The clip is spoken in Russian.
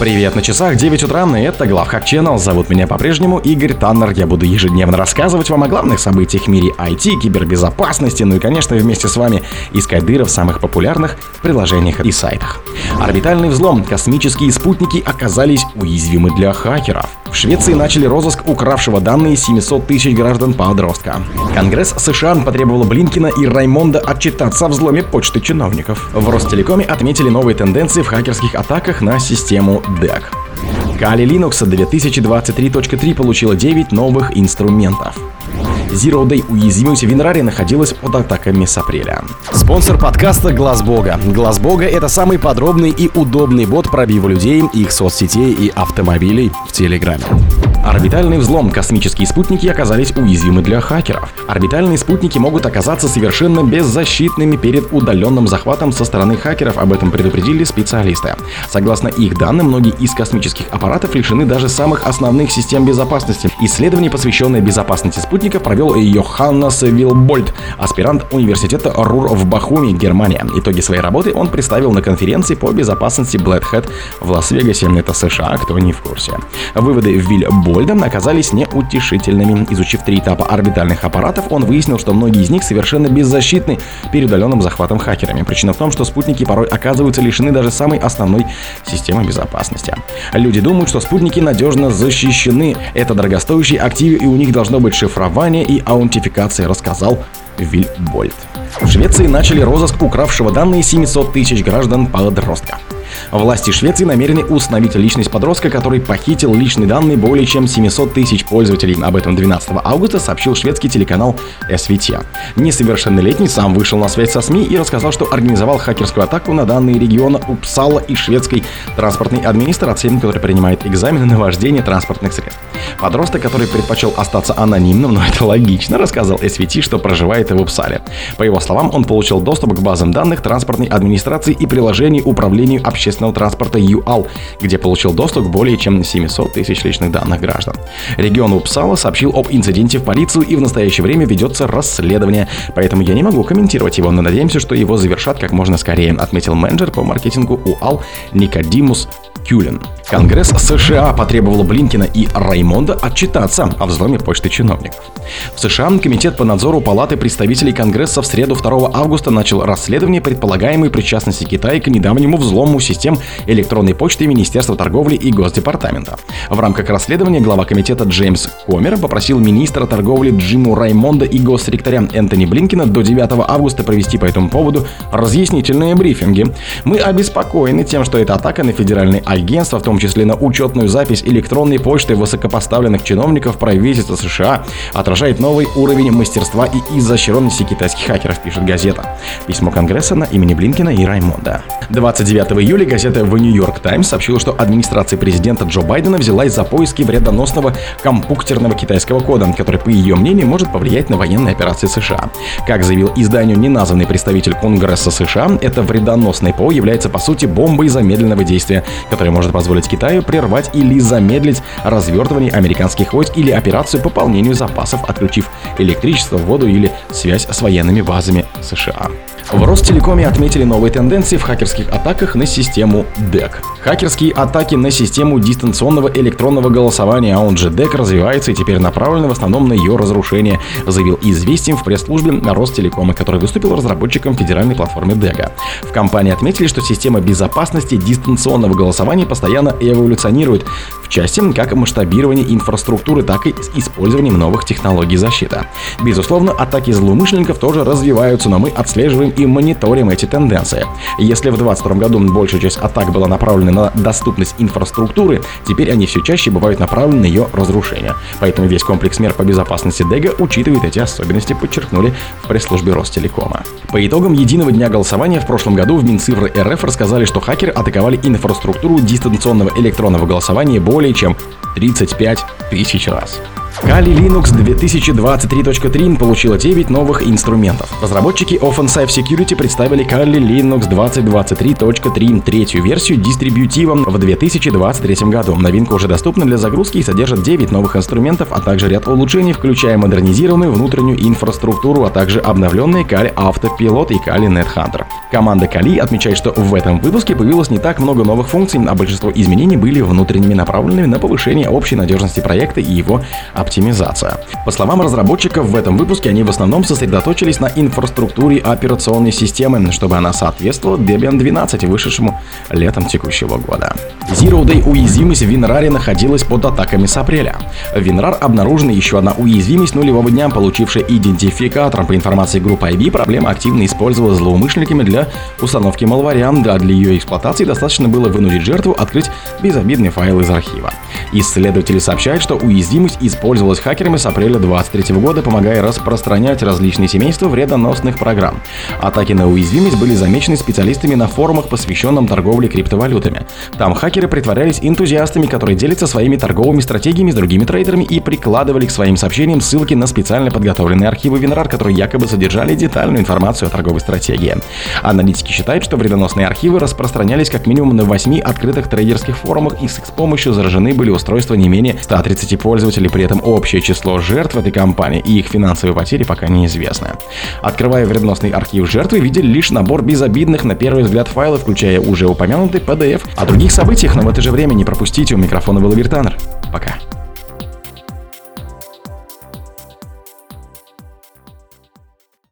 Привет на часах 9 утра, и это Главхак Channel. Зовут меня по-прежнему Игорь Таннер. Я буду ежедневно рассказывать вам о главных событиях в мире IT, кибербезопасности, ну и, конечно, вместе с вами искать дыры в самых популярных приложениях и сайтах. Орбитальный взлом. Космические спутники оказались уязвимы для хакеров. В Швеции начали розыск укравшего данные 700 тысяч граждан-подростка. Конгресс США потребовал Блинкина и Раймонда отчитаться о взломе почты чиновников. В Ростелекоме отметили новые тенденции в хакерских атаках на систему DEC. Kali Linux 2023.3 получила 9 новых инструментов. Zero Day уязвимость в Винраре находилась под атаками с апреля. Спонсор подкаста Глаз Бога. Глаз Бога это самый подробный и удобный бот пробива людей, их соцсетей и автомобилей в Телеграме. Орбитальный взлом. Космические спутники оказались уязвимы для хакеров. Орбитальные спутники могут оказаться совершенно беззащитными перед удаленным захватом со стороны хакеров, об этом предупредили специалисты. Согласно их данным, многие из космических аппаратов лишены даже самых основных систем безопасности. Исследование, посвященное безопасности спутника, провел Йоханнес Вилбольд, аспирант университета РУР в Бахуме, Германия. Итоги своей работы он представил на конференции по безопасности Black Hat в Лас-Вегасе, это США, кто не в курсе. Выводы Вильбольда Больда оказались неутешительными. Изучив три этапа орбитальных аппаратов, он выяснил, что многие из них совершенно беззащитны перед удаленным захватом хакерами. Причина в том, что спутники порой оказываются лишены даже самой основной системы безопасности. Люди думают, что спутники надежно защищены. Это дорогостоящие активы, и у них должно быть шифрование и аутентификация, рассказал Вильбольд. В Швеции начали розыск укравшего данные 700 тысяч граждан подростка. Власти Швеции намерены установить личность подростка, который похитил личные данные более чем 700 тысяч пользователей. Об этом 12 августа сообщил шведский телеканал SVT. Несовершеннолетний сам вышел на связь со СМИ и рассказал, что организовал хакерскую атаку на данные региона Упсала и шведской транспортной администрации, который принимает экзамены на вождение транспортных средств. Подросток, который предпочел остаться анонимным, но это логично, рассказал SVT, что проживает в Упсале. По его словам, он получил доступ к базам данных транспортной администрации и приложений управлению общественного транспорта ЮАЛ, где получил доступ к более чем 700 тысяч личных данных граждан. Регион Упсала сообщил об инциденте в полицию и в настоящее время ведется расследование, поэтому я не могу комментировать его, но надеемся, что его завершат как можно скорее, отметил менеджер по маркетингу УАЛ Никодимус Кюлин. Конгресс США потребовал Блинкина и Раймонда отчитаться о взломе почты чиновников. В США Комитет по надзору Палаты представителей Конгресса в среду 2 августа начал расследование предполагаемой причастности Китая к недавнему взлому систем электронной почты Министерства торговли и Госдепартамента. В рамках расследования глава комитета Джеймс Комер попросил министра торговли Джиму Раймонда и госсекретаря Энтони Блинкина до 9 августа провести по этому поводу разъяснительные брифинги. Мы обеспокоены тем, что эта атака на федеральные агентства, в том числе на учетную запись электронной почты высокопоставленных чиновников правительства США, отражает новый уровень мастерства и изощренности китайских хакеров, пишет газета. Письмо Конгресса на имени Блинкина и Раймонда. 29 июля газета в Нью-Йорк Таймс сообщила, что администрация президента Джо Байдена взялась за поиски вредоносного компьютерного китайского кода, который, по ее мнению, может повлиять на военные операции США. Как заявил изданию неназванный представитель Конгресса США, это вредоносный ПО является по сути бомбой замедленного действия, которая может позволить Китаю прервать или замедлить развертывание американских войск или операцию по пополнению запасов, отключив электричество, воду или связь с военными базами США. В Ростелекоме отметили новые тенденции в хакерских атаках на систему DEC. Хакерские атаки на систему дистанционного электронного голосования, а он же DEC, развиваются и теперь направлены в основном на ее разрушение, заявил известием в пресс-службе Ростелекома, который выступил разработчиком федеральной платформы DEC. В компании отметили, что система безопасности дистанционного голосования постоянно эволюционирует, части как масштабирование инфраструктуры, так и с использованием новых технологий защиты. Безусловно, атаки злоумышленников тоже развиваются, но мы отслеживаем и мониторим эти тенденции. Если в 2022 году большая часть атак была направлена на доступность инфраструктуры, теперь они все чаще бывают направлены на ее разрушение. Поэтому весь комплекс мер по безопасности ДЭГа учитывает эти особенности, подчеркнули в пресс-службе Ростелекома. По итогам единого дня голосования в прошлом году в Минцифры РФ рассказали, что хакеры атаковали инфраструктуру дистанционного электронного голосования более чем 35 тысяч раз. Kali Linux 2023.3 получила 9 новых инструментов. Разработчики OffenSafe Security представили Kali Linux 2023.3, третью версию дистрибьютива в 2023 году. Новинка уже доступна для загрузки и содержит 9 новых инструментов, а также ряд улучшений, включая модернизированную внутреннюю инфраструктуру, а также обновленные Kali Autopilot и Kali NetHunter. Команда Kali отмечает, что в этом выпуске появилось не так много новых функций, а большинство изменений были внутренними, направленными на повышение общей надежности проекта и его оптимизация. По словам разработчиков, в этом выпуске они в основном сосредоточились на инфраструктуре операционной системы, чтобы она соответствовала Debian 12, вышедшему летом текущего года. Zero Day уязвимость в WinRAR находилась под атаками с апреля. В WinRAR обнаружена еще одна уязвимость нулевого дня, получившая идентификатор. По информации группы IB, проблема активно использовалась злоумышленниками для установки малваря, а для ее эксплуатации достаточно было вынудить жертву открыть безобидный файл из архива. Исследователи сообщают, что уязвимость использовалась хакерами с апреля 2023 года, помогая распространять различные семейства вредоносных программ. Атаки на уязвимость были замечены специалистами на форумах, посвященном торговле криптовалютами. Там хакеры притворялись энтузиастами, которые делятся своими торговыми стратегиями с другими трейдерами и прикладывали к своим сообщениям ссылки на специально подготовленные архивы WinRAR, которые якобы содержали детальную информацию о торговой стратегии. Аналитики считают, что вредоносные архивы распространялись как минимум на 8 открытых трейдерских форумах и с их помощью заражены были устройства не менее 130 пользователей, при этом общее число жертв этой компании и их финансовые потери пока неизвестны. Открывая вредоносный архив жертвы, видели лишь набор безобидных на первый взгляд файлов, включая уже упомянутый PDF. О других событиях, но в это же время не пропустите. У микрофона был Виртанер.